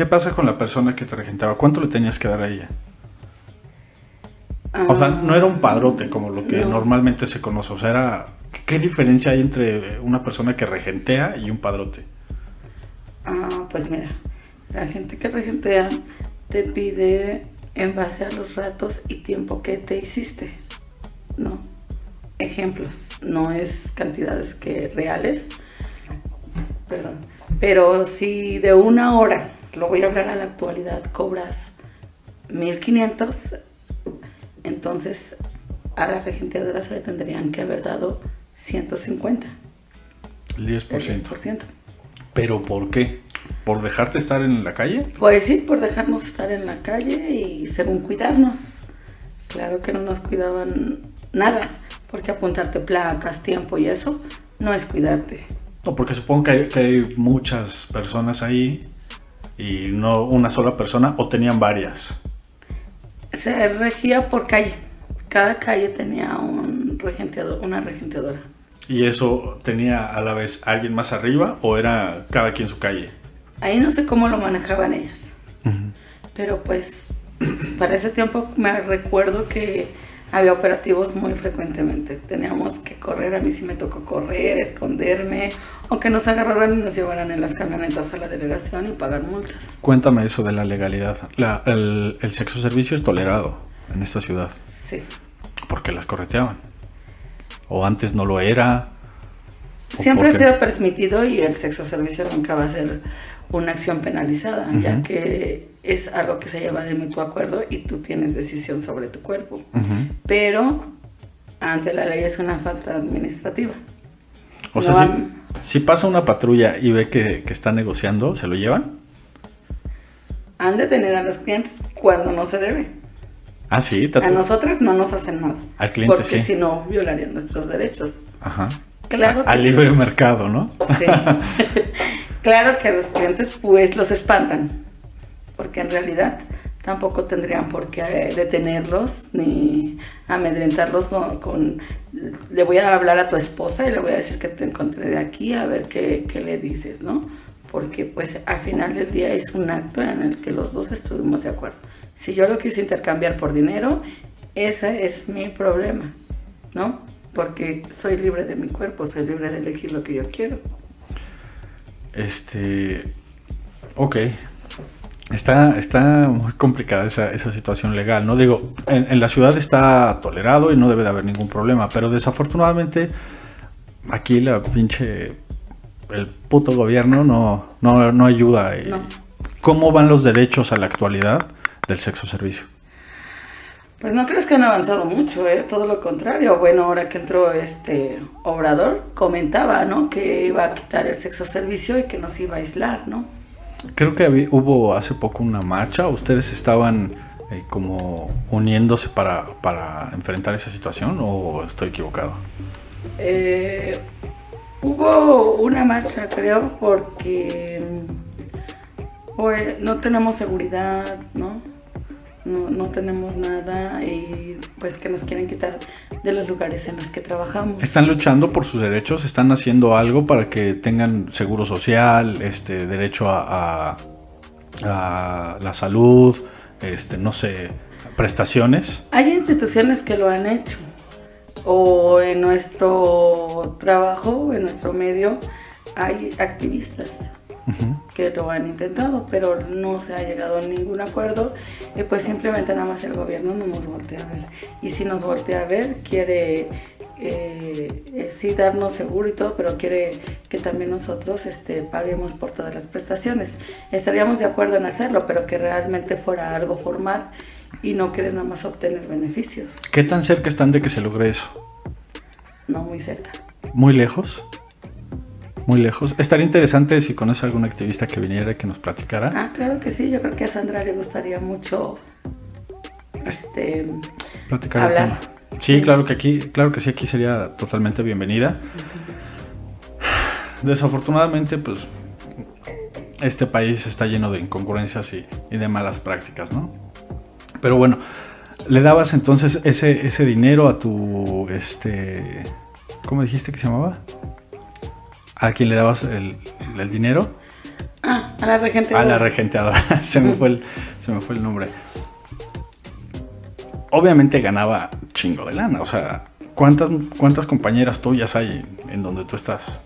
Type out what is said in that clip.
¿Qué pasa con la persona que te regentaba? ¿Cuánto le tenías que dar a ella? O sea, no era un padrote como lo que No. normalmente se conoce. O sea, era. ¿Qué diferencia hay entre una persona que regentea y un padrote? Ah, pues mira, la gente que regentea te pide en base a los ratos y tiempo que te hiciste, ¿no? Ejemplos, no es cantidades que reales, perdón, pero si de una hora, lo voy a hablar a la actualidad, cobras 1500, entonces a la regenteadora se le tendrían que haber dado 150, El el 10%. 10%. ¿Pero por qué? ¿Por dejarte estar en la calle? Pues sí, por dejarnos estar en la calle y según cuidarnos. Claro que no nos cuidaban nada, porque apuntarte placas, tiempo y eso no es cuidarte. No, porque supongo que hay, que hay muchas personas ahí y no una sola persona o tenían varias. Se regía por calle. Cada calle tenía un regenteador, una regenteadora. ¿Y eso tenía a la vez alguien más arriba o era cada quien su calle? Ahí no sé cómo lo manejaban ellas. Pero pues para ese tiempo me recuerdo que había operativos muy frecuentemente. Teníamos que correr, a mí sí me tocó correr, esconderme, o que nos agarraran y nos llevaran en las camionetas a la delegación y pagar multas. Cuéntame eso de la legalidad. La- el, el sexo servicio es tolerado en esta ciudad Sí. porque las correteaban. O antes no lo era. ¿O Siempre ha sido permitido y el sexo servicio nunca va a ser una acción penalizada, ya que es algo que se lleva de mutuo acuerdo y tú tienes decisión sobre tu cuerpo. Pero ante la ley es una falta administrativa. O sea, si, si pasa una patrulla y ve que, que está negociando, ¿se lo llevan? Han de tener a los clientes cuando no se debe. Ah, sí. te- A nosotras no nos hacen nada. Al cliente porque sí. si no, violarían nuestros derechos. Ajá. Claro A- que- Al libre mercado, ¿no? Sí. claro que a los clientes pues los espantan. Porque en realidad tampoco tendrían por qué eh, detenerlos ni amedrentarlos con le voy a hablar a tu esposa y le voy a decir que te encontré de aquí a ver qué, qué le dices, ¿no? Porque pues al final del día es un acto en el que los dos estuvimos de acuerdo. Si yo lo quise intercambiar por dinero, ese es mi problema, ¿no? Porque soy libre de mi cuerpo, soy libre de elegir lo que yo quiero. Este. Ok. Está, está muy complicada esa, esa situación legal, ¿no? Digo, en, en la ciudad está tolerado y no debe de haber ningún problema, pero desafortunadamente aquí la pinche. El puto gobierno no, no, no ayuda. No. ¿Cómo van los derechos a la actualidad del sexo servicio? Pues no crees que han avanzado mucho, ¿eh? Todo lo contrario. Bueno, ahora que entró este Obrador, comentaba, ¿no? Que iba a quitar el sexo servicio y que nos iba a aislar, ¿no? Creo que hubo hace poco una marcha. ¿Ustedes estaban eh, como uniéndose para, para enfrentar esa situación o estoy equivocado? Eh, hubo una marcha, creo, porque pues, no tenemos seguridad, ¿no? ¿No? No tenemos nada y pues que nos quieren quitar de los lugares en los que trabajamos. Están luchando por sus derechos, están haciendo algo para que tengan seguro social, este derecho a, a- a la salud, este no sé, prestaciones. Hay instituciones que lo han hecho. O en nuestro trabajo, en nuestro medio, hay activistas que lo han intentado, pero no se ha llegado a ningún acuerdo. Y pues simplemente nada más el gobierno no nos voltea a ver. Y si nos voltea a ver, quiere eh, eh, sí darnos seguro y todo, pero quiere que también nosotros este, paguemos por todas las prestaciones. Estaríamos de acuerdo en hacerlo, pero que realmente fuera algo formal y no quiere nada más obtener beneficios. ¿Qué tan cerca están de que se logre eso? No muy cerca. Muy lejos. Muy lejos. Estaría interesante si conoces algún activista que viniera y que nos platicara. Ah, claro que sí, yo creo que a Sandra le gustaría mucho este platicar el tema. Sí, claro que aquí, claro que sí, aquí sería totalmente bienvenida. Desafortunadamente, pues este país está lleno de incongruencias y, y de malas prácticas, ¿no? Pero bueno, le dabas entonces ese, ese dinero a tu, este, ¿cómo dijiste que se llamaba? ¿A quien le dabas el, el dinero? Ah, A la regenteadora. A la regenteadora. se, me fue el, se me fue el nombre. Obviamente ganaba chingo de lana. O sea, ¿cuántas, cuántas compañeras tuyas hay en donde tú estás?